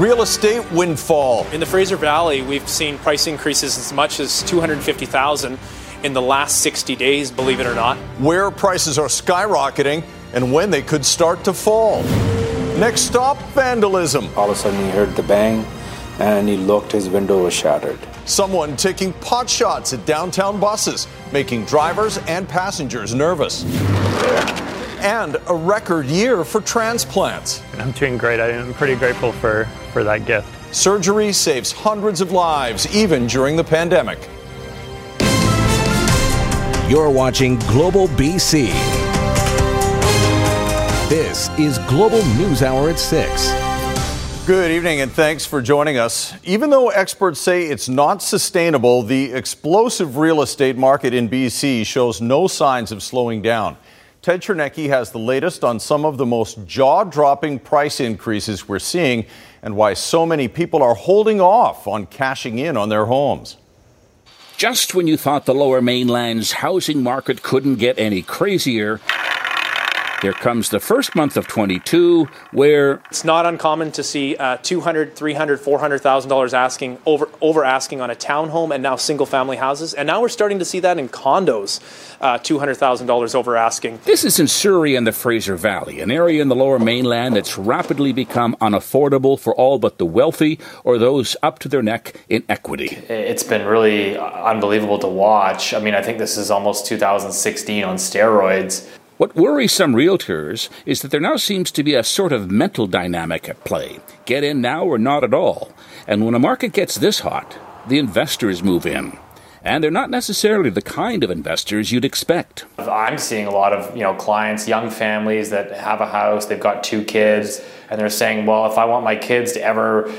real estate windfall. In the Fraser Valley, we've seen price increases as much as 250,000 in the last 60 days, believe it or not. Where prices are skyrocketing and when they could start to fall. Next stop, vandalism. All of a sudden, he heard the bang and he looked, his window was shattered. Someone taking pot shots at downtown buses, making drivers and passengers nervous. And a record year for transplants. I'm doing great. I'm pretty grateful for, for that gift. Surgery saves hundreds of lives, even during the pandemic. You're watching Global BC. This is Global News Hour at 6. Good evening and thanks for joining us. Even though experts say it's not sustainable, the explosive real estate market in BC shows no signs of slowing down. Ted Chernecki has the latest on some of the most jaw dropping price increases we're seeing and why so many people are holding off on cashing in on their homes. Just when you thought the lower mainland's housing market couldn't get any crazier, here comes the first month of 22 where it's not uncommon to see uh, 200 300 400000 dollars asking over over asking on a townhome and now single family houses. And now we're starting to see that in condos uh, $200000 over asking. This is in surrey and the fraser valley an area in the lower mainland that's rapidly become unaffordable for all but the wealthy or those up to their neck in equity. It's been really unbelievable to watch. I mean i think this is almost 2016 on steroids what worries some realtors is that there now seems to be a sort of mental dynamic at play get in now or not at all. And when a market gets this hot, the investors move in. And they're not necessarily the kind of investors you'd expect. I'm seeing a lot of you know clients, young families that have a house, they've got two kids, and they're saying, well, if I want my kids to ever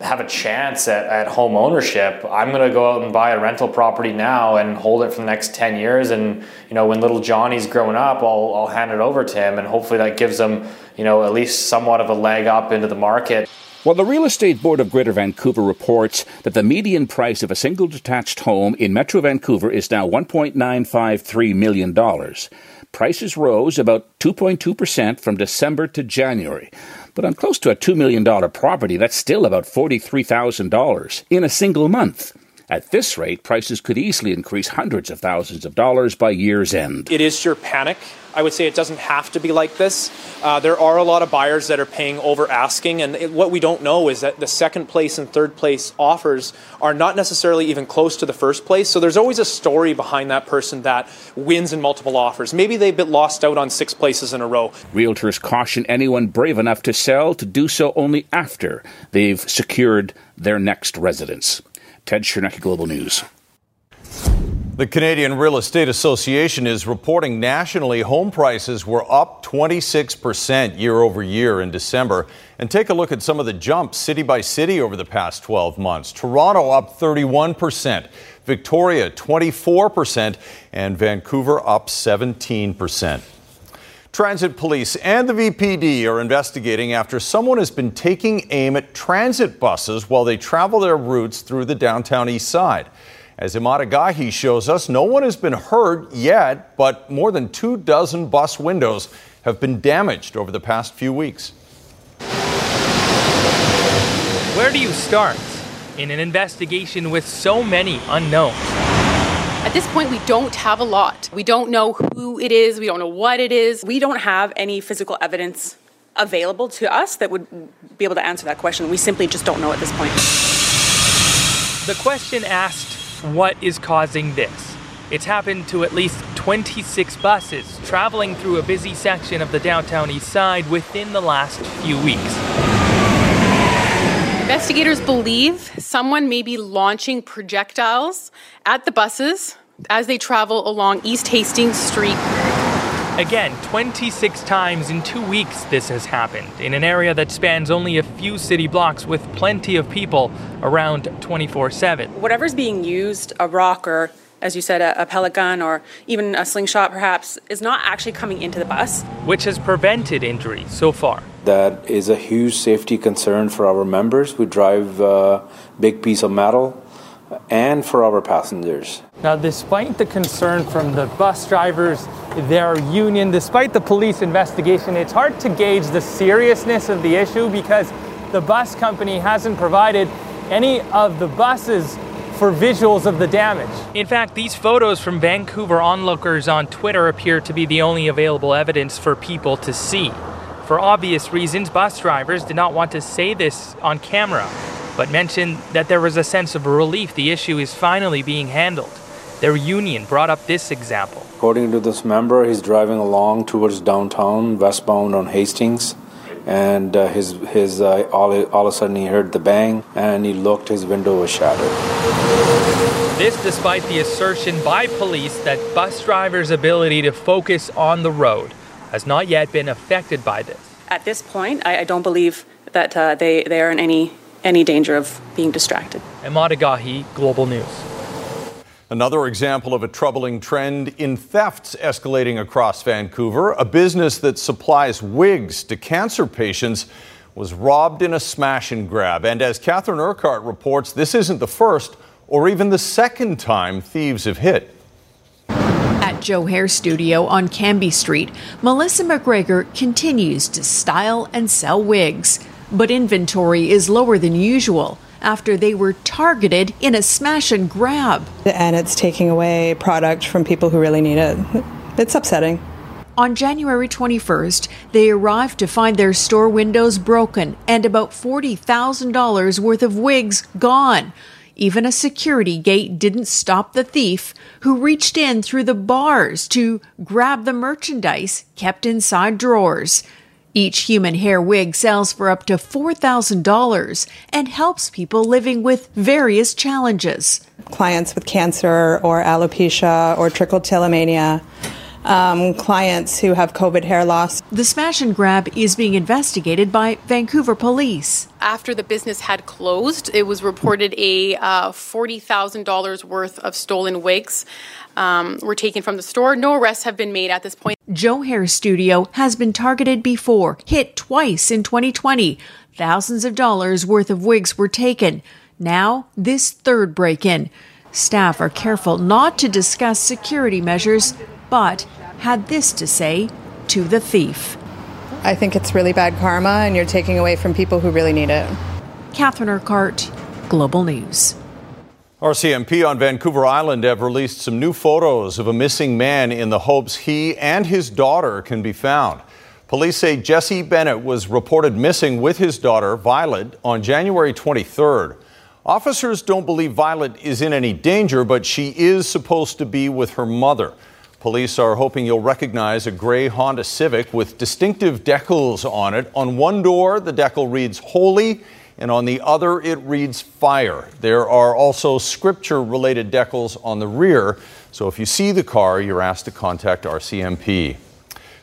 have a chance at, at home ownership, I'm going to go out and buy a rental property now and hold it for the next 10 years. And, you know, when little Johnny's growing up, I'll, I'll hand it over to him. And hopefully that gives him, you know, at least somewhat of a leg up into the market. Well, the Real Estate Board of Greater Vancouver reports that the median price of a single detached home in Metro Vancouver is now $1.953 million. Prices rose about 2.2% from December to January. But on close to a $2 million property, that's still about $43,000 in a single month. At this rate, prices could easily increase hundreds of thousands of dollars by year's end. It is your panic. I would say it doesn't have to be like this. Uh, there are a lot of buyers that are paying over asking, and it, what we don't know is that the second place and third place offers are not necessarily even close to the first place. So there's always a story behind that person that wins in multiple offers. Maybe they've been lost out on six places in a row. Realtors caution anyone brave enough to sell to do so only after they've secured their next residence. Ted Chernecki, Global News. The Canadian Real Estate Association is reporting nationally home prices were up 26% year over year in December. And take a look at some of the jumps city by city over the past 12 months. Toronto up 31%, Victoria 24%, and Vancouver up 17%. Transit police and the VPD are investigating after someone has been taking aim at transit buses while they travel their routes through the downtown east side. As Emad Agahi shows us, no one has been hurt yet, but more than two dozen bus windows have been damaged over the past few weeks. Where do you start in an investigation with so many unknowns? At this point, we don't have a lot. We don't know who it is, we don't know what it is. We don't have any physical evidence available to us that would be able to answer that question. We simply just don't know at this point. The question asked, What is causing this? It's happened to at least 26 buses traveling through a busy section of the downtown east side within the last few weeks. Investigators believe someone may be launching projectiles at the buses as they travel along East Hastings Street. Again, 26 times in two weeks this has happened, in an area that spans only a few city blocks with plenty of people around 24 7. Whatever's being used, a rock or as you said, a, a, pellet gun or even a slingshot perhaps, is not actually coming into the bus. Which has prevented injury so far. That is a huge safety concern for our members We drive a big piece of metal and for our passengers. Now, despite the concern from the bus drivers, their union, despite the police investigation, it's hard to gauge the seriousness of the issue because the bus company hasn't provided any of the buses for visuals of the damage. In fact, these photos from Vancouver onlookers on Twitter appear to be the only available evidence for people to see. For obvious reasons, bus drivers did not want to say this on camera, but mentioned that there was a sense of relief the issue is finally being handled. Their union brought up this example. According to this member, he's driving along towards downtown, westbound on Hastings, and uh, his his uh, all all of a sudden he heard the bang, and he looked, his window was shattered. This despite the assertion by police that bus drivers' ability to focus on the road has not yet been affected by this. At this point, I, I don't believe that uh, they, they are in any, any danger of being distracted. Emad Agahi, Global News. Another example of a troubling trend in thefts escalating across Vancouver. A business that supplies wigs to cancer patients was robbed in a smash and grab. And as Catherine Urquhart reports, this isn't the first or even the second time thieves have hit. At Joe Hair Studio on Cambie Street, Melissa McGregor continues to style and sell wigs. But inventory is lower than usual after they were targeted in a smash and grab. And it's taking away product from people who really need it. It's upsetting. On January 21st, they arrived to find their store windows broken and about $40,000 worth of wigs gone. Even a security gate didn't stop the thief, who reached in through the bars to grab the merchandise kept inside drawers. Each human hair wig sells for up to $4,000 and helps people living with various challenges. Clients with cancer or alopecia or trichotillomania. Um, clients who have COVID hair loss. The smash and grab is being investigated by Vancouver police. After the business had closed, it was reported a uh, $40,000 worth of stolen wigs um, were taken from the store. No arrests have been made at this point. Joe Hair Studio has been targeted before, hit twice in 2020. Thousands of dollars worth of wigs were taken. Now, this third break in. Staff are careful not to discuss security measures, but had this to say to the thief. I think it's really bad karma, and you're taking away from people who really need it. Catherine Urquhart, Global News. RCMP on Vancouver Island have released some new photos of a missing man in the hopes he and his daughter can be found. Police say Jesse Bennett was reported missing with his daughter, Violet, on January 23rd. Officers don't believe Violet is in any danger, but she is supposed to be with her mother. Police are hoping you'll recognize a gray Honda Civic with distinctive decals on it. On one door, the decal reads Holy, and on the other, it reads Fire. There are also scripture related decals on the rear, so if you see the car, you're asked to contact RCMP.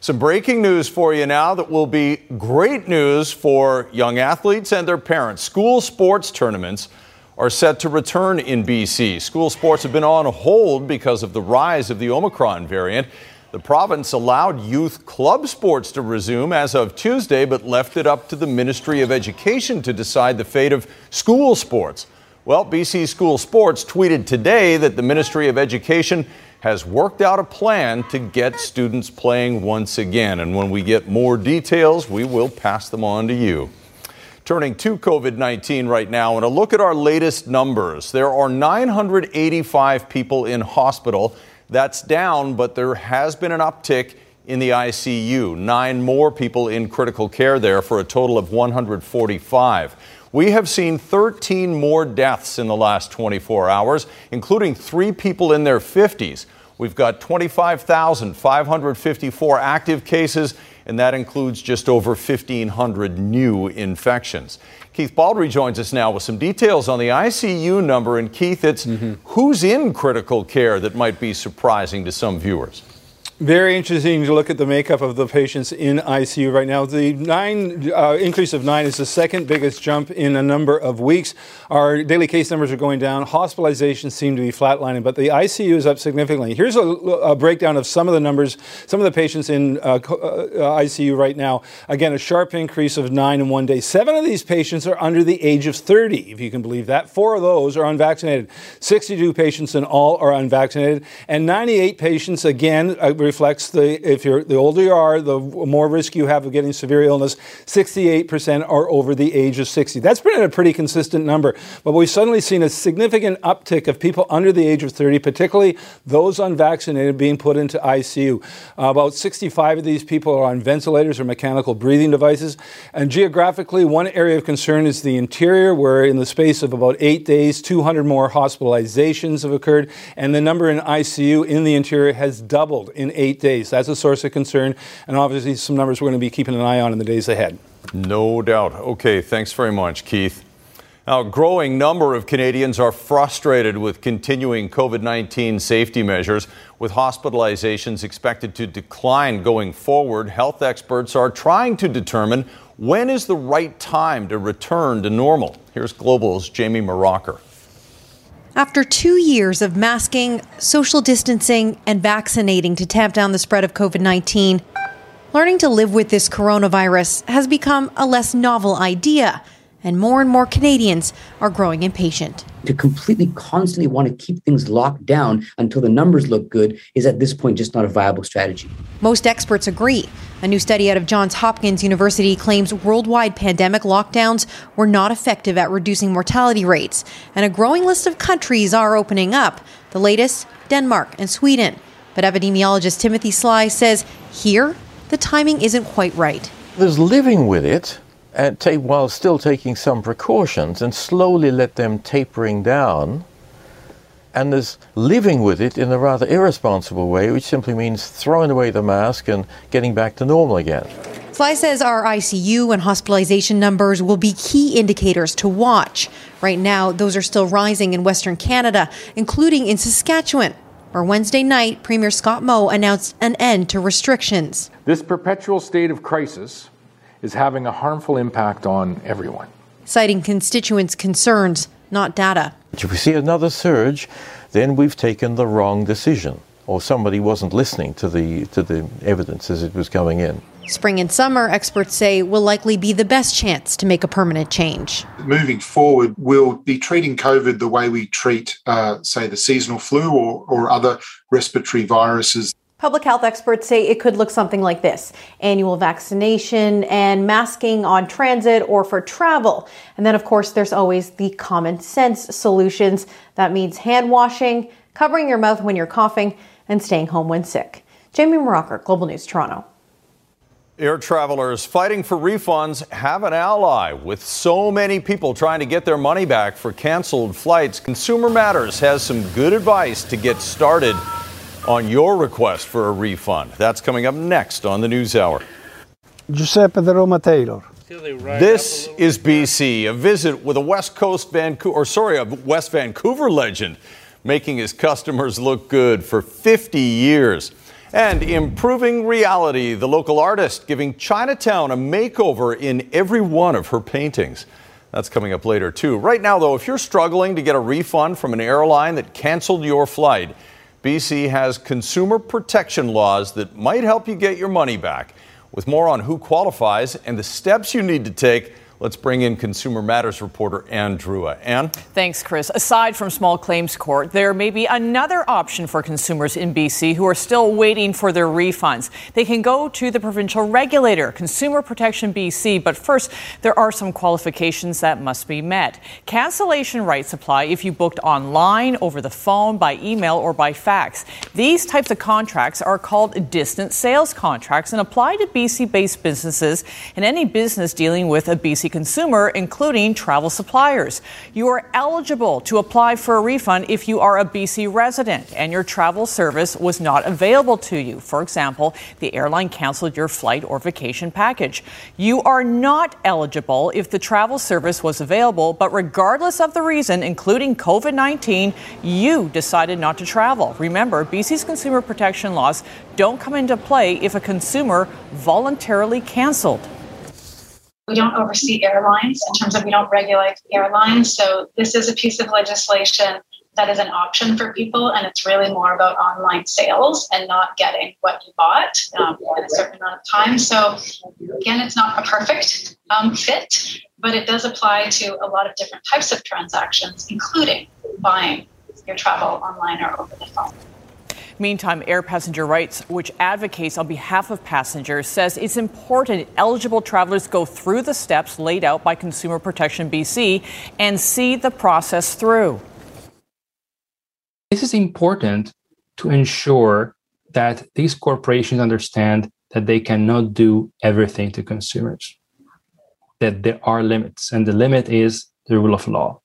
Some breaking news for you now that will be great news for young athletes and their parents. School sports tournaments are set to return in BC. School sports have been on hold because of the rise of the Omicron variant. The province allowed youth club sports to resume as of Tuesday, but left it up to the Ministry of Education to decide the fate of school sports. Well, BC School Sports tweeted today that the Ministry of Education has worked out a plan to get students playing once again. And when we get more details, we will pass them on to you. Turning to COVID 19 right now, and a look at our latest numbers. There are 985 people in hospital. That's down, but there has been an uptick in the ICU. Nine more people in critical care there for a total of 145. We have seen 13 more deaths in the last 24 hours, including three people in their 50s. We've got 25,554 active cases, and that includes just over 1,500 new infections. Keith Baldrey joins us now with some details on the ICU number. And Keith, it's mm-hmm. who's in critical care that might be surprising to some viewers. Very interesting to look at the makeup of the patients in ICU right now. The nine uh, increase of nine is the second biggest jump in a number of weeks. Our daily case numbers are going down. Hospitalizations seem to be flatlining, but the ICU is up significantly. Here's a, a breakdown of some of the numbers, some of the patients in uh, uh, ICU right now. Again, a sharp increase of nine in one day. Seven of these patients are under the age of 30, if you can believe that. Four of those are unvaccinated. 62 patients in all are unvaccinated, and 98 patients again. Uh, reflects the if you're the older you are, the more risk you have of getting severe illness. 68% are over the age of 60. That's been a pretty consistent number, but we've suddenly seen a significant uptick of people under the age of 30, particularly those unvaccinated, being put into ICU. Uh, about 65 of these people are on ventilators or mechanical breathing devices. And geographically, one area of concern is the interior, where in the space of about eight days, 200 more hospitalizations have occurred, and the number in ICU in the interior has doubled in eight days. That's a source of concern, and obviously some numbers we're going to be keeping an eye on in the days ahead. No doubt. Okay, thanks very much, Keith. Now, a growing number of Canadians are frustrated with continuing COVID 19 safety measures. With hospitalizations expected to decline going forward, health experts are trying to determine when is the right time to return to normal. Here's Global's Jamie Mauracher. After two years of masking, social distancing, and vaccinating to tamp down the spread of COVID 19, learning to live with this coronavirus has become a less novel idea and more and more Canadians are growing impatient. To completely constantly want to keep things locked down until the numbers look good is at this point just not a viable strategy. Most experts agree. A new study out of Johns Hopkins University claims worldwide pandemic lockdowns were not effective at reducing mortality rates, and a growing list of countries are opening up. The latest, Denmark and Sweden. But epidemiologist Timothy Sly says here, the timing isn't quite right. There's living with it Uh, and take, while still taking some precautions and slowly let them tapering down. And there's living with it in a rather irresponsible way, which simply means throwing away the mask and getting back to normal again. Sly says our ICU and hospitalization numbers will be key indicators to watch. Right now, those are still rising in Western Canada, including in Saskatchewan, where Wednesday night Premier Scott Moe announced an end to restrictions. This perpetual state of crisis is having a harmful impact on everyone. Citing constituents' concerns, not data. If we see another surge, then we've taken the wrong decision, or somebody wasn't listening to the, to the evidence as it was coming in. Spring and summer, experts say, will likely be the best chance to make a permanent change. Moving forward, we'll be treating COVID the way we treat, uh, say, the seasonal flu or, or other respiratory viruses. Public health experts say it could look something like this annual vaccination and masking on transit or for travel. And then, of course, there's always the common sense solutions. That means hand washing, covering your mouth when you're coughing, and staying home when sick. Jamie Mauracher, Global News, Toronto. Air travelers fighting for refunds have an ally. With so many people trying to get their money back for canceled flights, Consumer Matters has some good advice to get started on your request for a refund. That's coming up next on the News Hour. Giuseppe de Roma Taylor. This is BC, a visit with a West Coast Vancouver, or sorry, a West Vancouver legend, making his customers look good for 50 years. And improving reality, the local artist giving Chinatown a makeover in every one of her paintings. That's coming up later, too. Right now, though, if you're struggling to get a refund from an airline that canceled your flight, BC has consumer protection laws that might help you get your money back. With more on who qualifies and the steps you need to take, Let's bring in Consumer Matters reporter Ann Drewa. Ann? Thanks, Chris. Aside from small claims court, there may be another option for consumers in BC who are still waiting for their refunds. They can go to the provincial regulator, Consumer Protection BC, but first, there are some qualifications that must be met. Cancellation rights apply if you booked online, over the phone, by email, or by fax. These types of contracts are called distant sales contracts and apply to BC based businesses and any business dealing with a BC consumer, including travel suppliers. You are eligible to apply for a refund if you are a BC resident and your travel service was not available to you. For example, the airline canceled your flight or vacation package. You are not eligible if the travel service was available, but regardless of the reason, including COVID 19, you decided not to travel. Remember, BC's consumer protection laws don't come into play if a consumer voluntarily canceled. We don't oversee airlines in terms of we don't regulate airlines. So this is a piece of legislation that is an option for people, and it's really more about online sales and not getting what you bought um, in a certain amount of time. So again, it's not a perfect um, fit, but it does apply to a lot of different types of transactions, including buying your travel online or over the phone. Meantime, Air Passenger Rights, which advocates on behalf of passengers, says it's important eligible travelers go through the steps laid out by Consumer Protection BC and see the process through. This is important to ensure that these corporations understand that they cannot do everything to consumers, that there are limits, and the limit is the rule of law.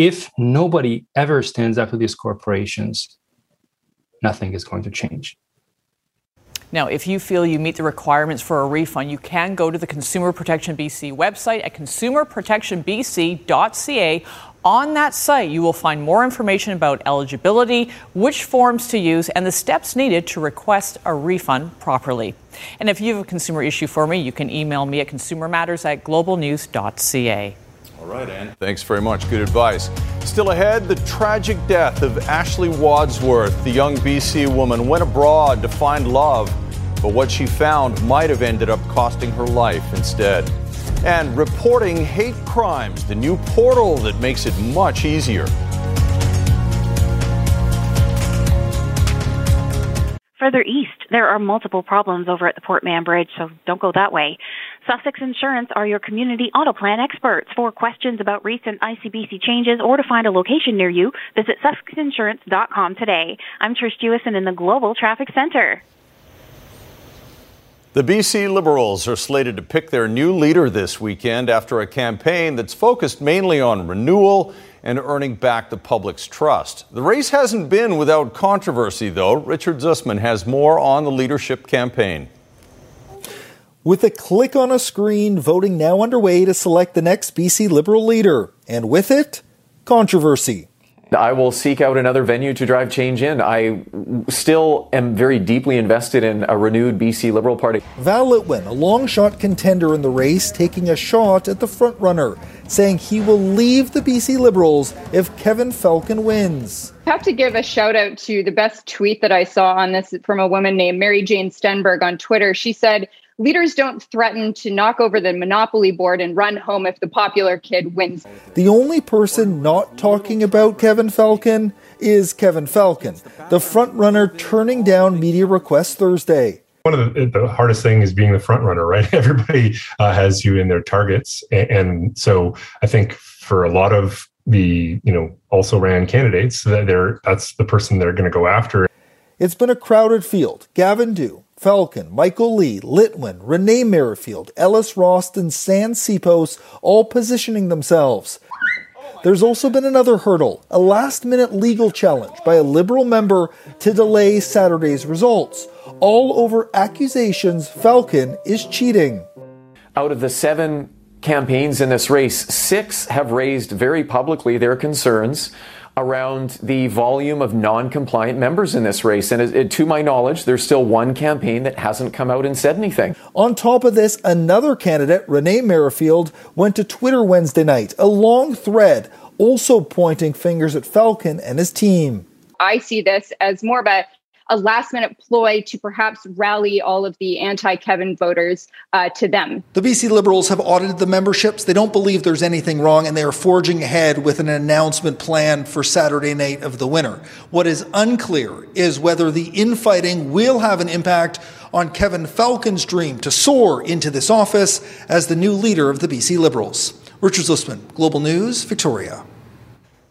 If nobody ever stands up to these corporations, nothing is going to change. Now, if you feel you meet the requirements for a refund, you can go to the Consumer Protection BC website at consumerprotectionbc.ca. On that site, you will find more information about eligibility, which forms to use, and the steps needed to request a refund properly. And if you have a consumer issue for me, you can email me at consumermatters at globalnews.ca. Right, Ann. Thanks very much. Good advice. Still ahead, the tragic death of Ashley Wadsworth. The young BC woman went abroad to find love, but what she found might have ended up costing her life instead. And reporting hate crimes, the new portal that makes it much easier. Further east, there are multiple problems over at the Port Mann Bridge, so don't go that way. Sussex Insurance are your community auto plan experts. For questions about recent ICBC changes or to find a location near you, visit sussexinsurance.com today. I'm Trish Jewison in the Global Traffic Center. The BC Liberals are slated to pick their new leader this weekend after a campaign that's focused mainly on renewal and earning back the public's trust. The race hasn't been without controversy, though. Richard Zussman has more on the leadership campaign. With a click on a screen, voting now underway to select the next BC Liberal leader. And with it, controversy. I will seek out another venue to drive change in. I still am very deeply invested in a renewed BC Liberal Party. Val Litwin, a long shot contender in the race, taking a shot at the frontrunner, saying he will leave the BC Liberals if Kevin Falcon wins. I have to give a shout out to the best tweet that I saw on this from a woman named Mary Jane Stenberg on Twitter. She said, Leaders don't threaten to knock over the monopoly board and run home if the popular kid wins. The only person not talking about Kevin Falcon is Kevin Falcon, the frontrunner turning down media requests Thursday. One of the, the hardest thing is being the front runner, right? Everybody uh, has you in their targets, and, and so I think for a lot of the you know also ran candidates that they're that's the person they're going to go after. It's been a crowded field. Gavin Dew, Falcon, Michael Lee, Litwin, Renee Merrifield, Ellis Ross, and Stan Sipos all positioning themselves. There's also been another hurdle, a last minute legal challenge by a Liberal member to delay Saturday's results, all over accusations Falcon is cheating. Out of the seven campaigns in this race, six have raised very publicly their concerns around the volume of non-compliant members in this race. And it, to my knowledge, there's still one campaign that hasn't come out and said anything. On top of this, another candidate, Renee Merrifield, went to Twitter Wednesday night, a long thread also pointing fingers at Falcon and his team. I see this as more of a a last minute ploy to perhaps rally all of the anti Kevin voters uh, to them. The BC Liberals have audited the memberships. They don't believe there's anything wrong, and they are forging ahead with an announcement plan for Saturday night of the winner. What is unclear is whether the infighting will have an impact on Kevin Falcon's dream to soar into this office as the new leader of the BC Liberals. Richard Zussman, Global News, Victoria.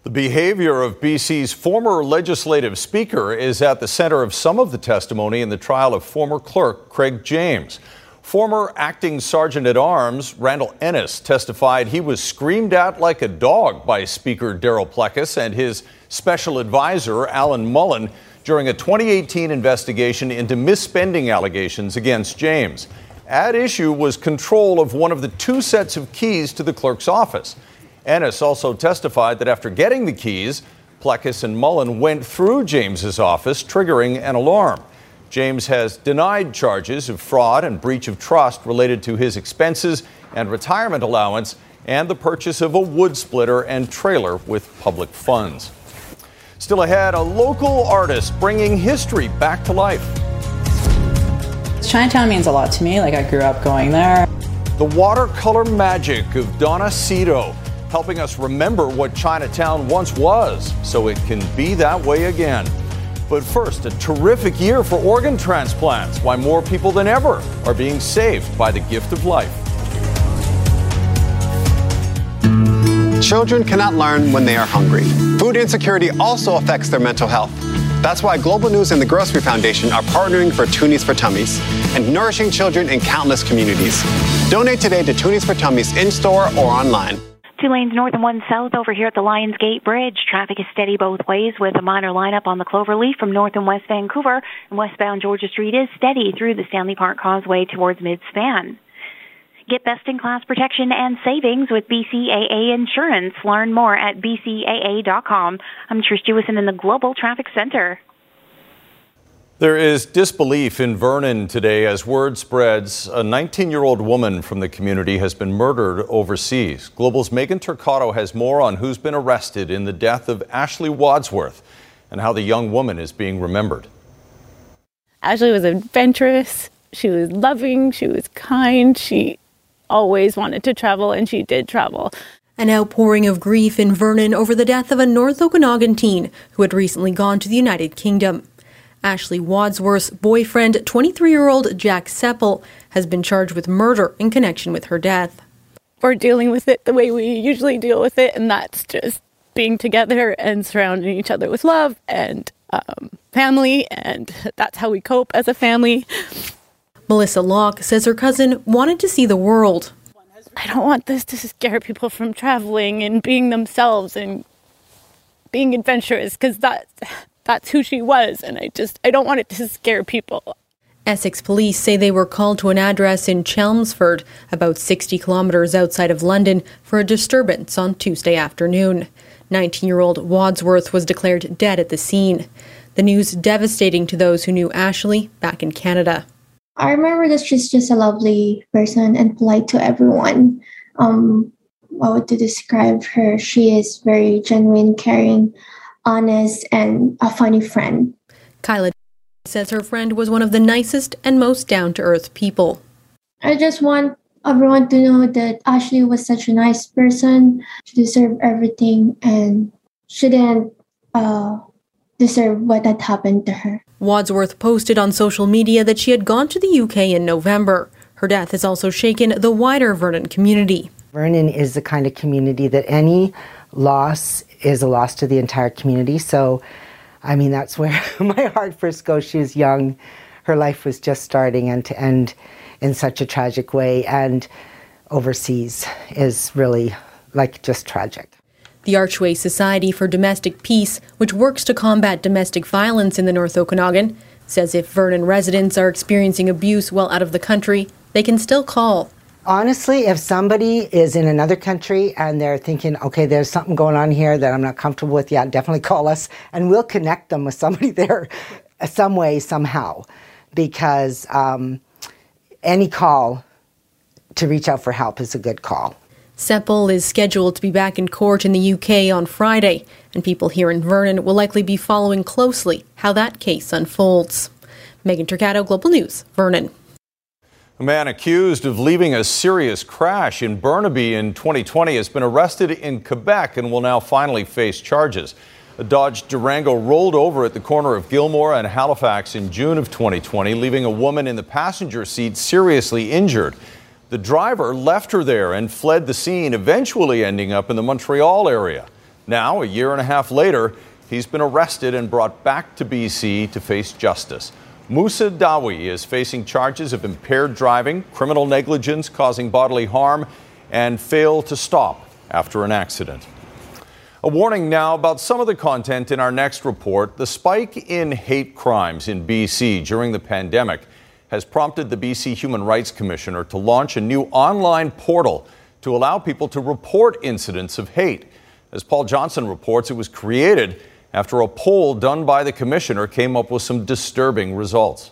The behavior of BC's former legislative speaker is at the center of some of the testimony in the trial of former clerk Craig James. Former acting sergeant at arms Randall Ennis testified he was screamed at like a dog by Speaker Darryl Plecas and his special advisor Alan Mullen during a 2018 investigation into misspending allegations against James. At issue was control of one of the two sets of keys to the clerk's office. Ennis also testified that after getting the keys, Plecas and Mullen went through James's office, triggering an alarm. James has denied charges of fraud and breach of trust related to his expenses and retirement allowance and the purchase of a wood splitter and trailer with public funds. Still ahead, a local artist bringing history back to life. Chinatown means a lot to me. Like, I grew up going there. The watercolor magic of Donna Cito helping us remember what Chinatown once was so it can be that way again. But first, a terrific year for organ transplants. Why more people than ever are being saved by the gift of life. Children cannot learn when they are hungry. Food insecurity also affects their mental health. That's why Global News and the Grocery Foundation are partnering for Toonies for Tummies and nourishing children in countless communities. Donate today to Toonies for Tummies in store or online. Two lanes north and one south over here at the Lions Gate Bridge. Traffic is steady both ways with a minor lineup on the Cloverleaf from north and west Vancouver. Westbound Georgia Street is steady through the Stanley Park Causeway towards mid-span. Get best in class protection and savings with BCAA Insurance. Learn more at bcaa.com. I'm Trish Jewison in the Global Traffic Center. There is disbelief in Vernon today as word spreads a 19 year old woman from the community has been murdered overseas. Global's Megan Turcato has more on who's been arrested in the death of Ashley Wadsworth and how the young woman is being remembered. Ashley was adventurous, she was loving, she was kind, she always wanted to travel, and she did travel. An outpouring of grief in Vernon over the death of a North Okanagan teen who had recently gone to the United Kingdom. Ashley Wadsworth's boyfriend, 23 year old Jack Sepple, has been charged with murder in connection with her death. We're dealing with it the way we usually deal with it, and that's just being together and surrounding each other with love and um, family, and that's how we cope as a family. Melissa Locke says her cousin wanted to see the world. I don't want this to scare people from traveling and being themselves and being adventurous because that that's who she was and I just I don't want it to scare people. Essex police say they were called to an address in Chelmsford, about 60 kilometres outside of London, for a disturbance on Tuesday afternoon. 19 year old Wadsworth was declared dead at the scene. The news devastating to those who knew Ashley back in Canada. I remember that she's just a lovely person and polite to everyone. Um, I would to describe her, she is very genuine, caring, honest, and a funny friend. Kyla says her friend was one of the nicest and most down to earth people. I just want everyone to know that Ashley was such a nice person. She deserved everything and she didn't uh, deserve what had happened to her. Wadsworth posted on social media that she had gone to the UK in November. Her death has also shaken the wider Vernon community. Vernon is the kind of community that any loss is a loss to the entire community. So, I mean, that's where my heart first goes. She was young, her life was just starting, and to end in such a tragic way and overseas is really like just tragic. The Archway Society for Domestic Peace, which works to combat domestic violence in the North Okanagan, says if Vernon residents are experiencing abuse while out of the country, they can still call. Honestly, if somebody is in another country and they're thinking, okay, there's something going on here that I'm not comfortable with, yeah, definitely call us and we'll connect them with somebody there some way, somehow. Because um, any call to reach out for help is a good call. Sepple is scheduled to be back in court in the UK on Friday, and people here in Vernon will likely be following closely how that case unfolds. Megan Turcato, Global News, Vernon. A man accused of leaving a serious crash in Burnaby in 2020 has been arrested in Quebec and will now finally face charges. A Dodge Durango rolled over at the corner of Gilmore and Halifax in June of 2020, leaving a woman in the passenger seat seriously injured. The driver left her there and fled the scene, eventually ending up in the Montreal area. Now, a year and a half later, he's been arrested and brought back to BC to face justice. Musa Dawi is facing charges of impaired driving, criminal negligence causing bodily harm, and fail to stop after an accident. A warning now about some of the content in our next report. The spike in hate crimes in BC during the pandemic has prompted the BC Human Rights Commissioner to launch a new online portal to allow people to report incidents of hate. As Paul Johnson reports, it was created after a poll done by the commissioner came up with some disturbing results.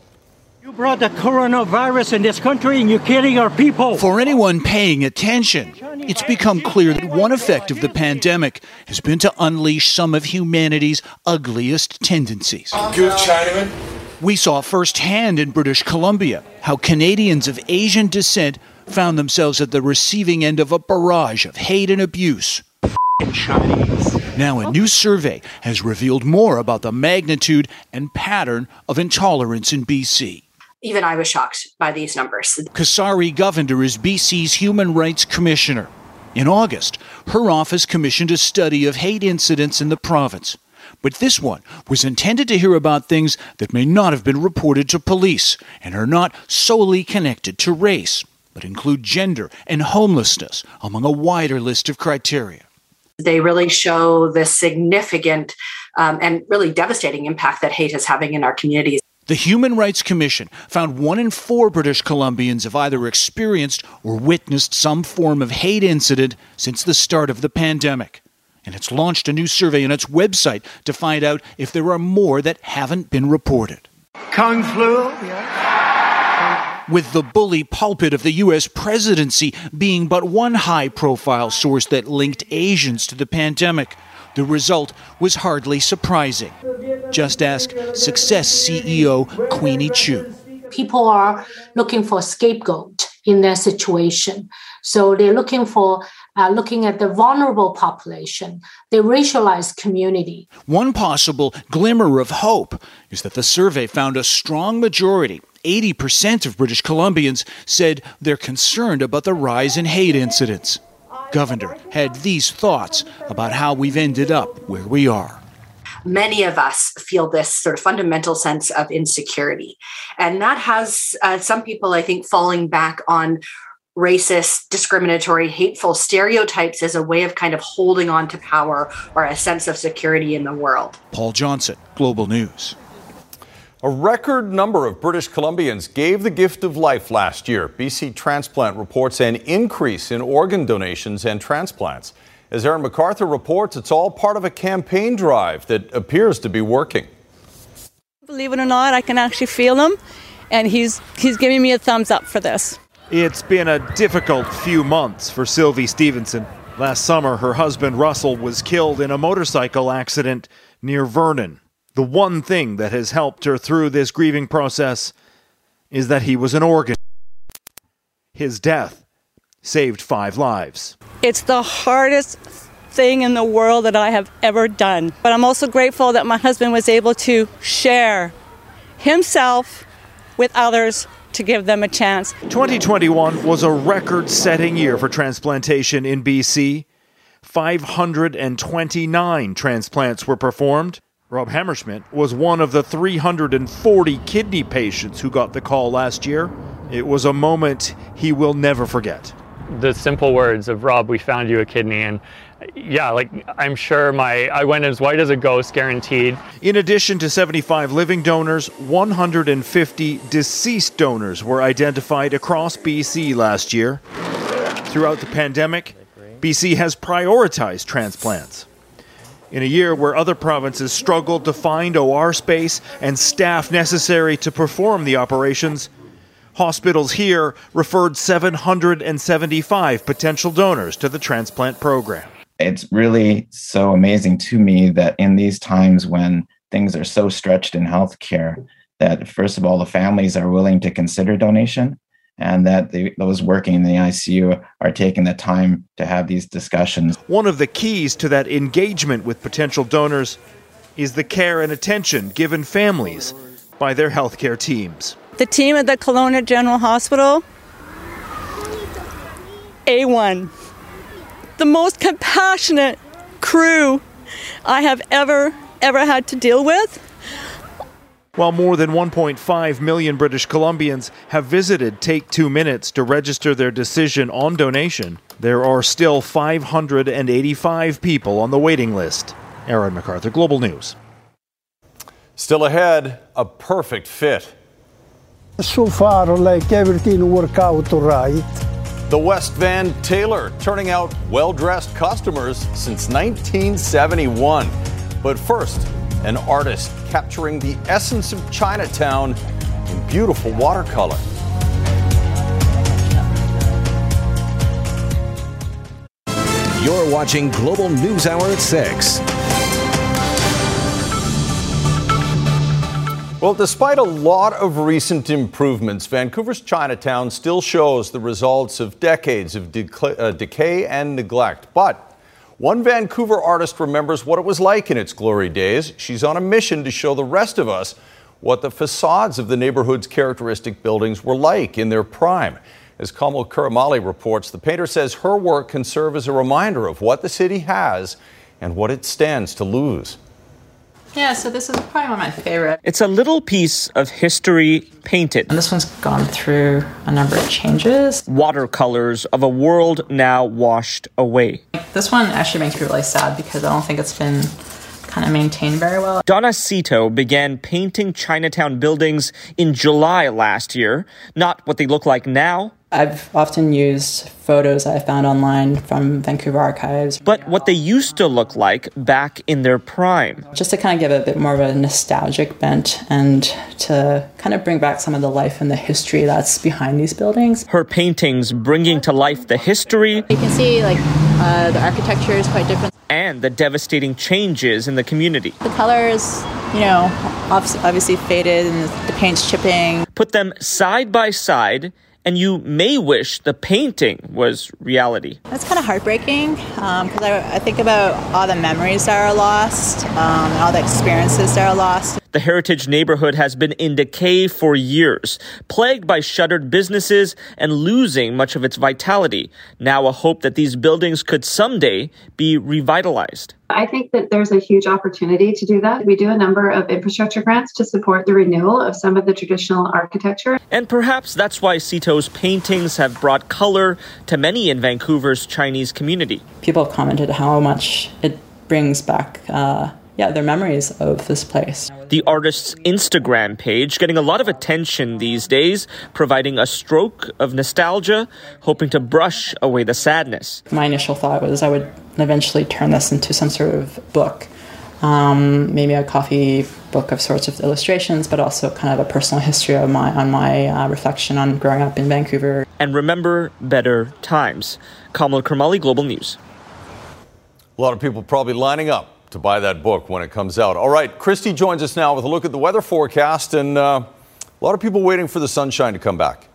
You brought the coronavirus in this country and you're killing our people. For anyone paying attention, it's become clear that one effect of the pandemic has been to unleash some of humanity's ugliest tendencies. Good Chinaman. We saw firsthand in British Columbia how Canadians of Asian descent found themselves at the receiving end of a barrage of hate and abuse. Chinese. Now, a new survey has revealed more about the magnitude and pattern of intolerance in BC. Even I was shocked by these numbers. Kasari Govender is BC's Human Rights Commissioner. In August, her office commissioned a study of hate incidents in the province. But this one was intended to hear about things that may not have been reported to police and are not solely connected to race, but include gender and homelessness among a wider list of criteria. They really show the significant um, and really devastating impact that hate is having in our communities. The Human Rights Commission found one in four British Columbians have either experienced or witnessed some form of hate incident since the start of the pandemic. And it's launched a new survey on its website to find out if there are more that haven't been reported. Kung flu? With the bully pulpit of the U.S. presidency being but one high profile source that linked Asians to the pandemic, the result was hardly surprising. Just ask Success CEO Queenie Choo. People are looking for a scapegoat in their situation. So they're looking for uh, looking at the vulnerable population, the racialized community. One possible glimmer of hope is that the survey found a strong majority. 80% of British Columbians said they're concerned about the rise in hate incidents. Govender had these thoughts about how we've ended up where we are many of us feel this sort of fundamental sense of insecurity. And that has uh, some people, I think, falling back on racist, discriminatory, hateful stereotypes as a way of kind of holding on to power or a sense of security in the world. Paul Johnson, Global News. A record number of British Columbians gave the gift of life last year. BC Transplant reports an increase in organ donations and transplants. As Aaron MacArthur reports, it's all part of a campaign drive that appears to be working. Believe it or not, I can actually feel him, and he's he's giving me a thumbs up for this. It's been a difficult few months for Sylvie Stevenson. Last summer, her husband Russell was killed in a motorcycle accident near Vernon. The one thing that has helped her through this grieving process is that he was an organ. His death saved five lives. It's the hardest thing in the world that I have ever done. But I'm also grateful that my husband was able to share himself with others to give them a chance. 2021 was a record setting year for transplantation in BC. 529 transplants were performed. Rob Hammerschmidt was one of the 340 kidney patients who got the call last year. It was a moment he will never forget. The simple words of Rob, we found you a kidney, and yeah, like I'm sure my I went as white as a ghost, guaranteed. In addition to 75 living donors, 150 deceased donors were identified across BC last year. Throughout the pandemic, BC has prioritized transplants. In a year where other provinces struggled to find OR space and staff necessary to perform the operations, hospitals here referred 775 potential donors to the transplant program. It's really so amazing to me that in these times when things are so stretched in healthcare, that first of all, the families are willing to consider donation and that the, those working in the ICU are taking the time to have these discussions. One of the keys to that engagement with potential donors is the care and attention given families by their healthcare teams. The team at the Kelowna General Hospital, A1 the most compassionate crew I have ever, ever had to deal with. While more than 1.5 million British Columbians have visited Take Two Minutes to register their decision on donation, there are still 585 people on the waiting list. Aaron MacArthur, Global News. Still ahead, a perfect fit. So far, like everything work out right. The West Van tailor turning out well dressed customers since 1971. But first, an artist capturing the essence of Chinatown in beautiful watercolor. You're watching Global News Hour at 6. Well, despite a lot of recent improvements, Vancouver's Chinatown still shows the results of decades of uh, decay and neglect. But One Vancouver artist remembers what it was like in its glory days. She's on a mission to show the rest of us what the facades of the neighborhood's characteristic buildings were like in their prime. As Kamil Karamali reports, the painter says her work can serve as a reminder of what the city has and what it stands to lose. Yeah, so this is probably one of my favorite. It's a little piece of history painted. And this one's gone through a number of changes. Watercolors of a world now washed away. This one actually makes me really sad because I don't think it's been kind of maintained very well. Donna Cito began painting Chinatown buildings in July last year. Not what they look like now, I've often used photos I found online from Vancouver archives. But what they used to look like back in their prime. Just to kind of give a bit more of a nostalgic bent and to kind of bring back some of the life and the history that's behind these buildings. Her paintings bringing to life the history. You can see like uh, the architecture is quite different. And the devastating changes in the community. The colors, you know, obviously faded and the paint's chipping. Put them side by side and you may wish the painting was reality. That's kind of heartbreaking because um, I, I, think about all the memories that are lost um, and all the experiences that are lost. The heritage neighborhood has been in decay for years, plagued by shuttered businesses and losing much of its vitality. Now, a hope that these buildings could someday be revitalized. I think that there's a huge opportunity to do that. We do a number of infrastructure grants to support the renewal of some of the traditional architecture. And perhaps that's why Cito's paintings have brought color to many in Vancouver's Chinese community. People have commented how much it brings back. Uh, yeah, their memories of this place. The artist's Instagram page getting a lot of attention these days, providing a stroke of nostalgia, hoping to brush away the sadness. My initial thought was I would eventually turn this into some sort of book. Um, maybe a coffee book of sorts of illustrations, but also kind of a personal history of my on my uh, reflection on growing up in Vancouver. And remember better times. Kamil Karamali, Global News. A lot of people probably lining up to buy that book when it comes out. All right, Christy joins us now with a look at the weather forecast, and uh, a lot of people waiting for the sunshine to come back.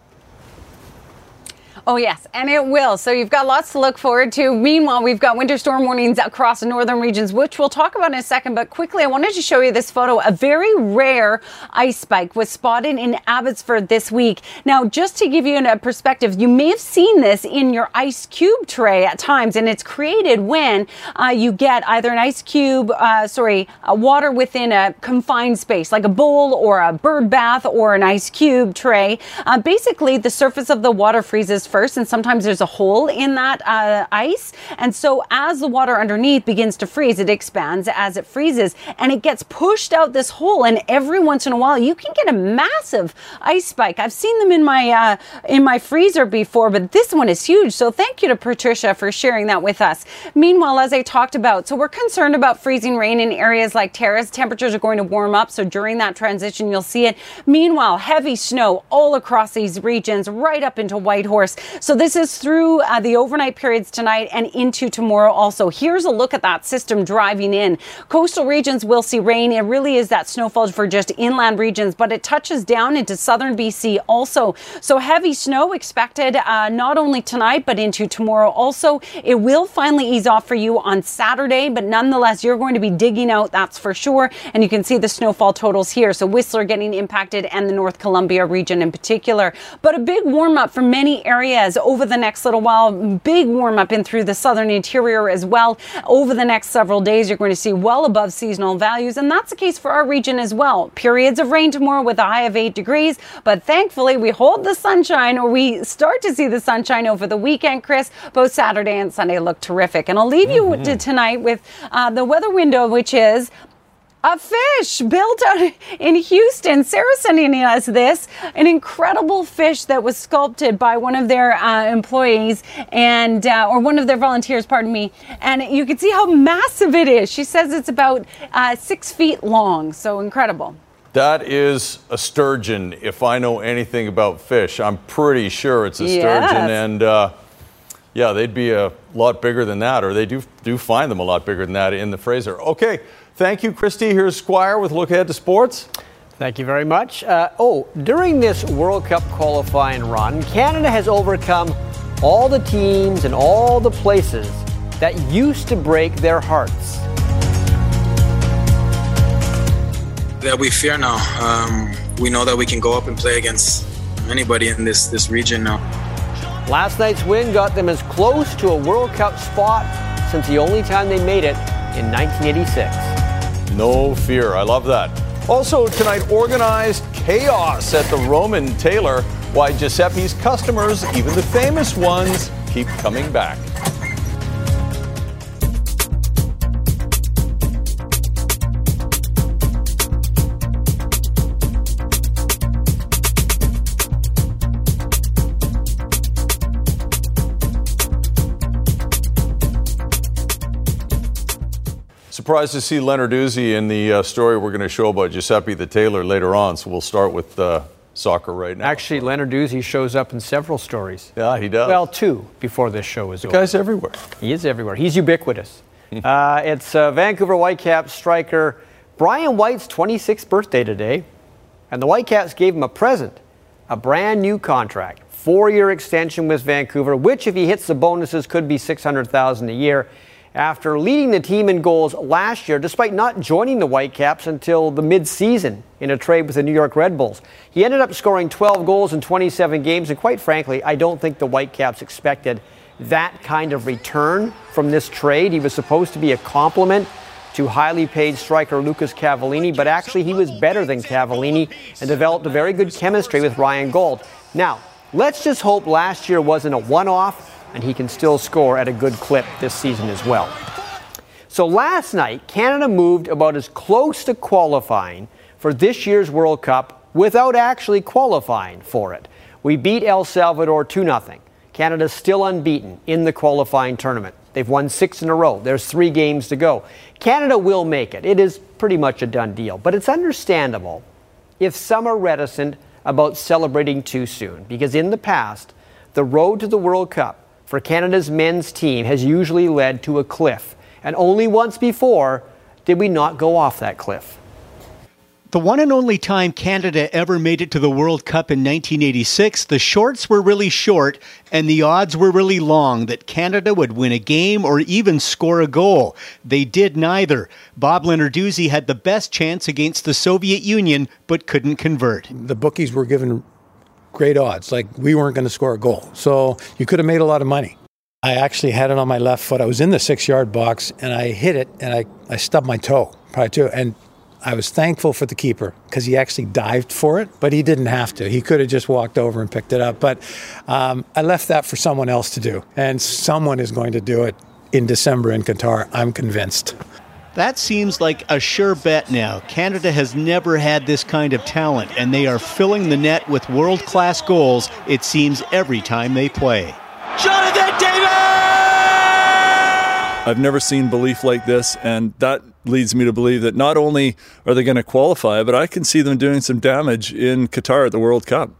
Oh, yes, and it will. So you've got lots to look forward to. Meanwhile, we've got winter storm warnings across the northern regions, which we'll talk about in a second. But quickly, I wanted to show you this photo. A very rare ice spike was spotted in Abbotsford this week. Now, just to give you a perspective, you may have seen this in your ice cube tray at times, and it's created when uh, you get either an ice cube, uh, sorry, water within a confined space, like a bowl or a bird bath or an ice cube tray. Uh, basically, the surface of the water freezes first, and sometimes there's a hole in that uh, ice. And so as the water underneath begins to freeze, it expands as it freezes and it gets pushed out this hole. And every once in a while, you can get a massive ice spike. I've seen them in my uh, in my freezer before, but this one is huge. So thank you to Patricia for sharing that with us. Meanwhile, as I talked about, so we're concerned about freezing rain in areas like Terrace. Temperatures are going to warm up, so during that transition, you'll see it. Meanwhile, heavy snow all across these regions, right up into Whitehorse. So this is through uh, the overnight periods tonight and into tomorrow also. Here's a look at that system driving in. Coastal regions will see rain. It really is that snowfall for just inland regions, but it touches down into southern BC also. So heavy snow expected uh, not only tonight, but into tomorrow also. It will finally ease off for you on Saturday, but nonetheless, you're going to be digging out, that's for sure. And you can see the snowfall totals here. So Whistler getting impacted and the North Columbia region in particular. But a big warm up for many areas areas over the next little while. Big warm up in through the southern interior as well. Over the next several days, you're going to see well above seasonal values, and that's the case for our region as well. Periods of rain tomorrow with a high of 8 degrees, but thankfully we hold the sunshine or we start to see the sunshine over the weekend, Chris. Both Saturday and Sunday look terrific. And I'll leave mm-hmm. you to tonight with uh, the weather window, which is a fish built out in Houston. Sarah sending us this an incredible fish that was sculpted by one of their uh, employees and uh, or one of their volunteers, pardon me. And you can see how massive it is. She says it's about uh, six feet long. So incredible. That is a sturgeon. If I know anything about fish, I'm pretty sure it's a yes. sturgeon. And uh, yeah, they'd be a lot bigger than that, or they do do find them a lot bigger than that in the Fraser. Okay. Thank you, Christy. Here's Squire with Look Ahead to Sports. Thank you very much. Uh, oh, during this World Cup qualifying run, Canada has overcome all the teams and all the places that used to break their hearts. That we fear now. Um, we know that we can go up and play against anybody in this, this region now. Last night's win got them as close to a World Cup spot since the only time they made it in 1986. No fear. I love that. Also, tonight, organized chaos at the Roman tailor. Why Giuseppe's customers, even the famous ones, keep coming back. Surprised to see Lenarduzzi in the uh, story we're going to show about Giuseppe the Tailor later on. So we'll start with uh, soccer right now. Actually, Lenarduzzi shows up in several stories. Yeah, he does. Well, two before this show is the over. guy's everywhere. He is everywhere. He's ubiquitous. uh, it's uh, Vancouver Whitecaps striker Brian White's 26th birthday today, and the Whitecaps gave him a present, a brand new contract, four-year extension with Vancouver, which, if he hits the bonuses, could be 600,000 a year after leading the team in goals last year, despite not joining the Whitecaps until the midseason in a trade with the New York Red Bulls. He ended up scoring 12 goals in 27 games, and quite frankly, I don't think the Whitecaps expected that kind of return from this trade. He was supposed to be a complement to highly paid striker Lucas Cavallini, but actually he was better than Cavallini and developed a very good chemistry with Ryan Gauld. Now, let's just hope last year wasn't a one off and he can still score at a good clip this season as well. So last night, Canada moved about as close to qualifying for this year's World Cup without actually qualifying for it. We beat El Salvador 2 0. Canada's still unbeaten in the qualifying tournament. They've won six in a row. There's three games to go. Canada will make it. It is pretty much a done deal. But it's understandable if some are reticent about celebrating too soon, because in the past, the road to the World Cup for Canada's men's team has usually led to a cliff. And only once before did we not go off that cliff. The one and only time Canada ever made it to the World Cup in 1986, the shorts were really short and the odds were really long that Canada would win a game or even score a goal. They did neither. Bob Lenarduzzi had the best chance against the Soviet Union but couldn't convert. The bookies were given great odds. Like we weren't going to score a goal. So you could have made a lot of money. I actually had it on my left foot. I was in the six yard box and I hit it and I, I stubbed my toe probably too. And I was thankful for the keeper because he actually dived for it, but he didn't have to. He could have just walked over and picked it up. But um, I left that for someone else to do. And someone is going to do it in December in Qatar. I'm convinced. That seems like a sure bet now. Canada has never had this kind of talent, and they are filling the net with world class goals, it seems, every time they play. Jonathan David! I've never seen belief like this, and that leads me to believe that not only are they going to qualify, but I can see them doing some damage in Qatar at the World Cup.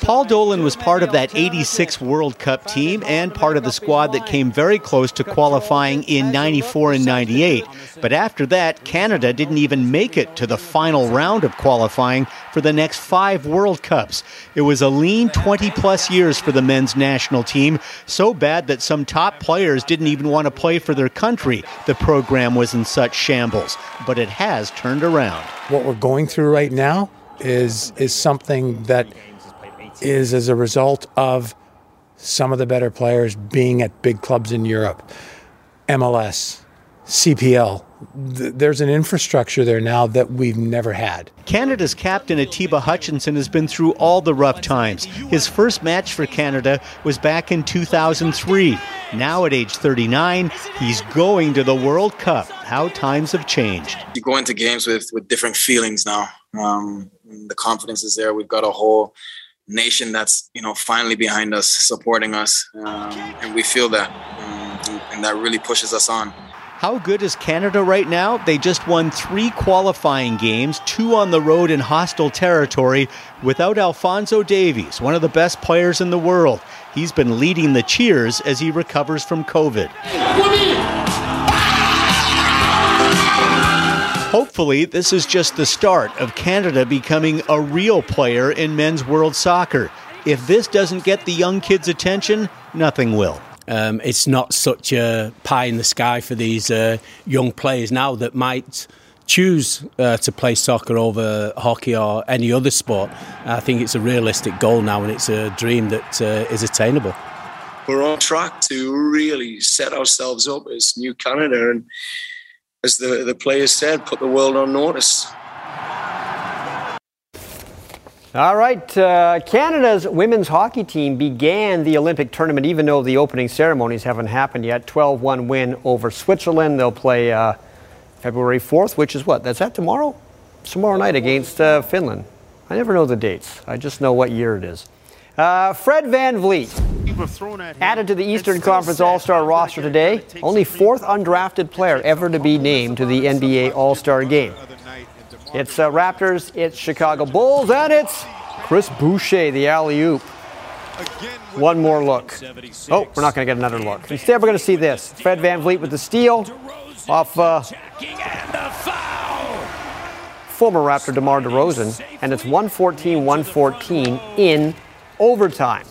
Paul Dolan was part of that 86 World Cup team and part of the squad that came very close to qualifying in 94 and 98. But after that, Canada didn't even make it to the final round of qualifying for the next five World Cups. It was a lean 20 plus years for the men's national team, so bad that some top players didn't even want to play for their country. The program was in such shambles, but it has turned around. What we're going through right now is is something that is as a result of some of the better players being at big clubs in Europe, MLS, CPL. There's an infrastructure there now that we've never had. Canada's captain Atiba Hutchinson has been through all the rough times. His first match for Canada was back in 2003. Now at age 39, he's going to the World Cup. How times have changed. You go into games with, with different feelings now. Um, the confidence is there. We've got a whole nation that's you know finally behind us, supporting us, um, and we feel that, um, and that really pushes us on. How good is Canada right now? They just won three qualifying games, two on the road in hostile territory, without Alfonso Davies, one of the best players in the world. He's been leading the cheers as he recovers from COVID. Hopefully, this is just the start of Canada becoming a real player in men's world soccer. If this doesn't get the young kids' attention, nothing will. um, it's not such a pie in the sky for these uh, young players now that might choose uh, to play soccer over hockey or any other sport. I think it's a realistic goal now and it's a dream that uh, is attainable. We're on track to really set ourselves up as New Canada and, as the, the players said, put the world on notice. All right, uh, Canada's women's hockey team began the Olympic tournament, even though the opening ceremonies haven't happened yet. 12 1 win over Switzerland. They'll play uh, February 4th, which is what? That's that tomorrow? Tomorrow night against uh, Finland. I never know the dates, I just know what year it is. Uh, Fred VanVleet added to the Eastern Conference All Star roster today. Only fourth undrafted player ever to be named to the NBA All Star game. It's uh, Raptors, it's Chicago Bulls, and it's Chris Boucher, the alley oop. One more look. Oh, we're not going to get another look. Instead, we're going to see this Fred VanVleet with the steal off uh, former Raptor DeMar DeRozan, and it's 114 114 in overtime.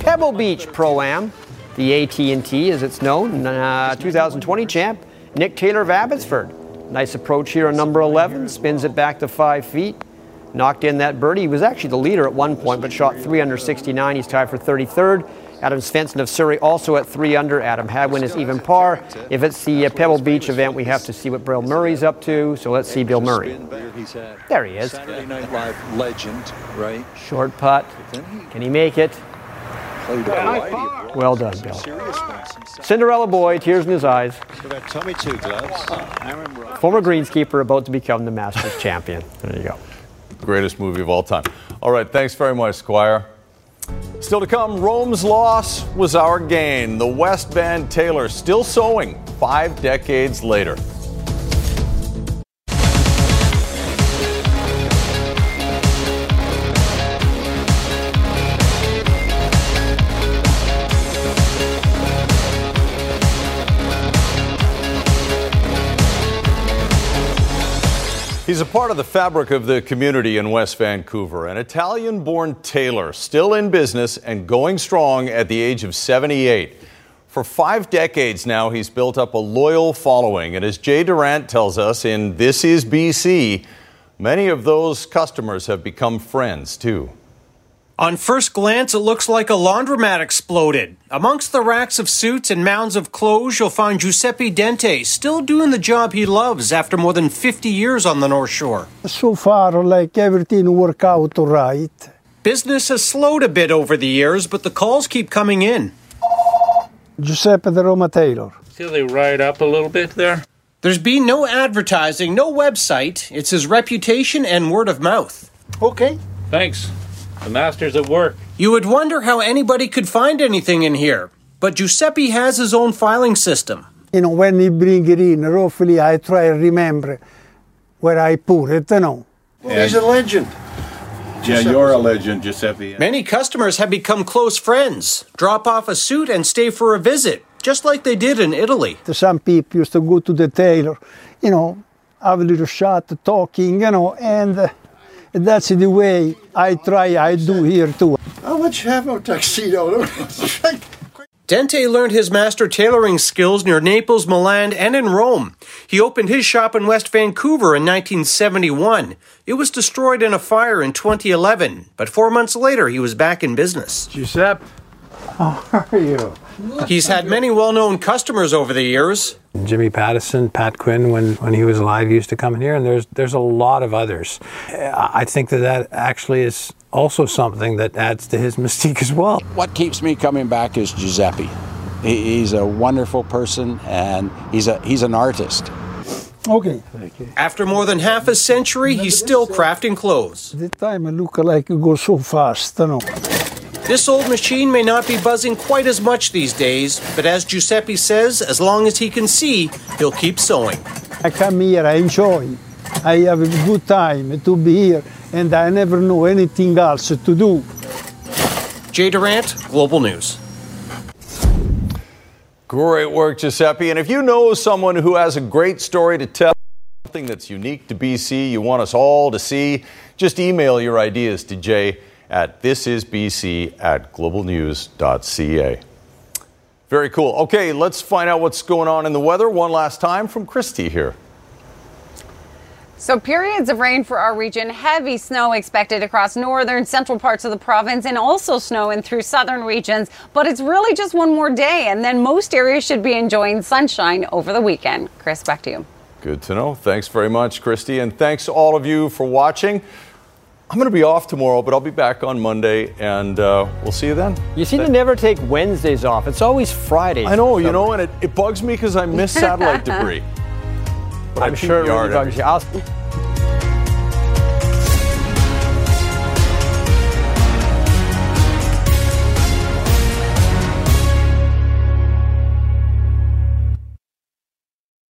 Pebble Beach Pro Am, the AT&T as it's known, uh, 2020 champ, Nick Taylor of Abbotsford. Nice approach here on number 11, spins it back to five feet, knocked in that birdie. He was actually the leader at one point, but shot 3 under 69. He's tied for 33rd. Adam Svensson of Surrey also at 3 under. Adam Hadwin is even par. If it's the uh, Pebble Beach event, we have to see what Bill Murray's up to, so let's see Bill Murray. There he is. Saturday Night Live legend, right? Short putt. Can he make it? Well done, Bill. Cinderella boy, tears in his eyes. Tommy Two Gloves. Former greenskeeper about to become the Masters champion. There you go. Greatest movie of all time. All right, thanks very much, Squire. Still to come, Rome's loss was our gain. The West Van tailor still sewing five decades later. He's a part of the fabric of the community in West Vancouver. An Italian born tailor, still in business and going strong at the age of 78. For five decades now, he's built up a loyal following. And as Jay Durant tells us in This Is BC, many of those customers have become friends too. On first glance, it looks like a laundromat exploded. Amongst the racks of suits and mounds of clothes, you'll find Giuseppe Dente still doing the job he loves after more than 50 years on the North Shore. So far, like everything work out all right. Business has slowed a bit over the years, but the calls keep coming in. Giuseppe de Roma Tailor. See how they ride up a little bit there? There's been no advertising, no website. It's his reputation and word of mouth. Okay. Thanks. The master's at work. You would wonder how anybody could find anything in here, but Giuseppe has his own filing system. You know, when he bring it in, roughly I try to remember where I put it, you know. Well, he's a legend. Yeah, you're a legend, Giuseppe. Many customers have become close friends, drop off a suit and stay for a visit, just like they did in Italy. Some people used to go to the tailor, you know, have a little shot, talking, you know, and uh, that's the way I try, I do here too. How much have a tuxedo? Dente learned his master tailoring skills near Naples, Milan, and in Rome. He opened his shop in West Vancouver in 1971. It was destroyed in a fire in 2011, but four months later he was back in business. Giuseppe, how are you? He's had many well known customers over the years. Jimmy Pattison, Pat Quinn, when, when he was alive, used to come in here, and there's there's a lot of others. I think that that actually is also something that adds to his mystique as well. What keeps me coming back is Giuseppe. He, he's a wonderful person, and he's a he's an artist. Okay. After more than half a century, he's still crafting clothes. The time I look like it goes so fast, you know. This old machine may not be buzzing quite as much these days, but as Giuseppe says, as long as he can see, he'll keep sewing. I come here, I enjoy. I have a good time to be here, and I never know anything else to do. Jay Durant, Global News. Great work, Giuseppe. And if you know someone who has a great story to tell, something that's unique to BC, you want us all to see, just email your ideas to Jay at thisisbc at globalnews.ca. Very cool. Okay, let's find out what's going on in the weather one last time from Christy here. So, periods of rain for our region, heavy snow expected across northern, central parts of the province, and also snow in through southern regions. But it's really just one more day, and then most areas should be enjoying sunshine over the weekend. Chris, back to you. Good to know. Thanks very much, Christy. And thanks to all of you for watching. I'm going to be off tomorrow, but I'll be back on Monday, and uh, we'll see you then. You seem to never take Wednesdays off. It's always Fridays. I know, you know, and it, it bugs me because I miss satellite debris. But I'm sure it really bugs you. I'll,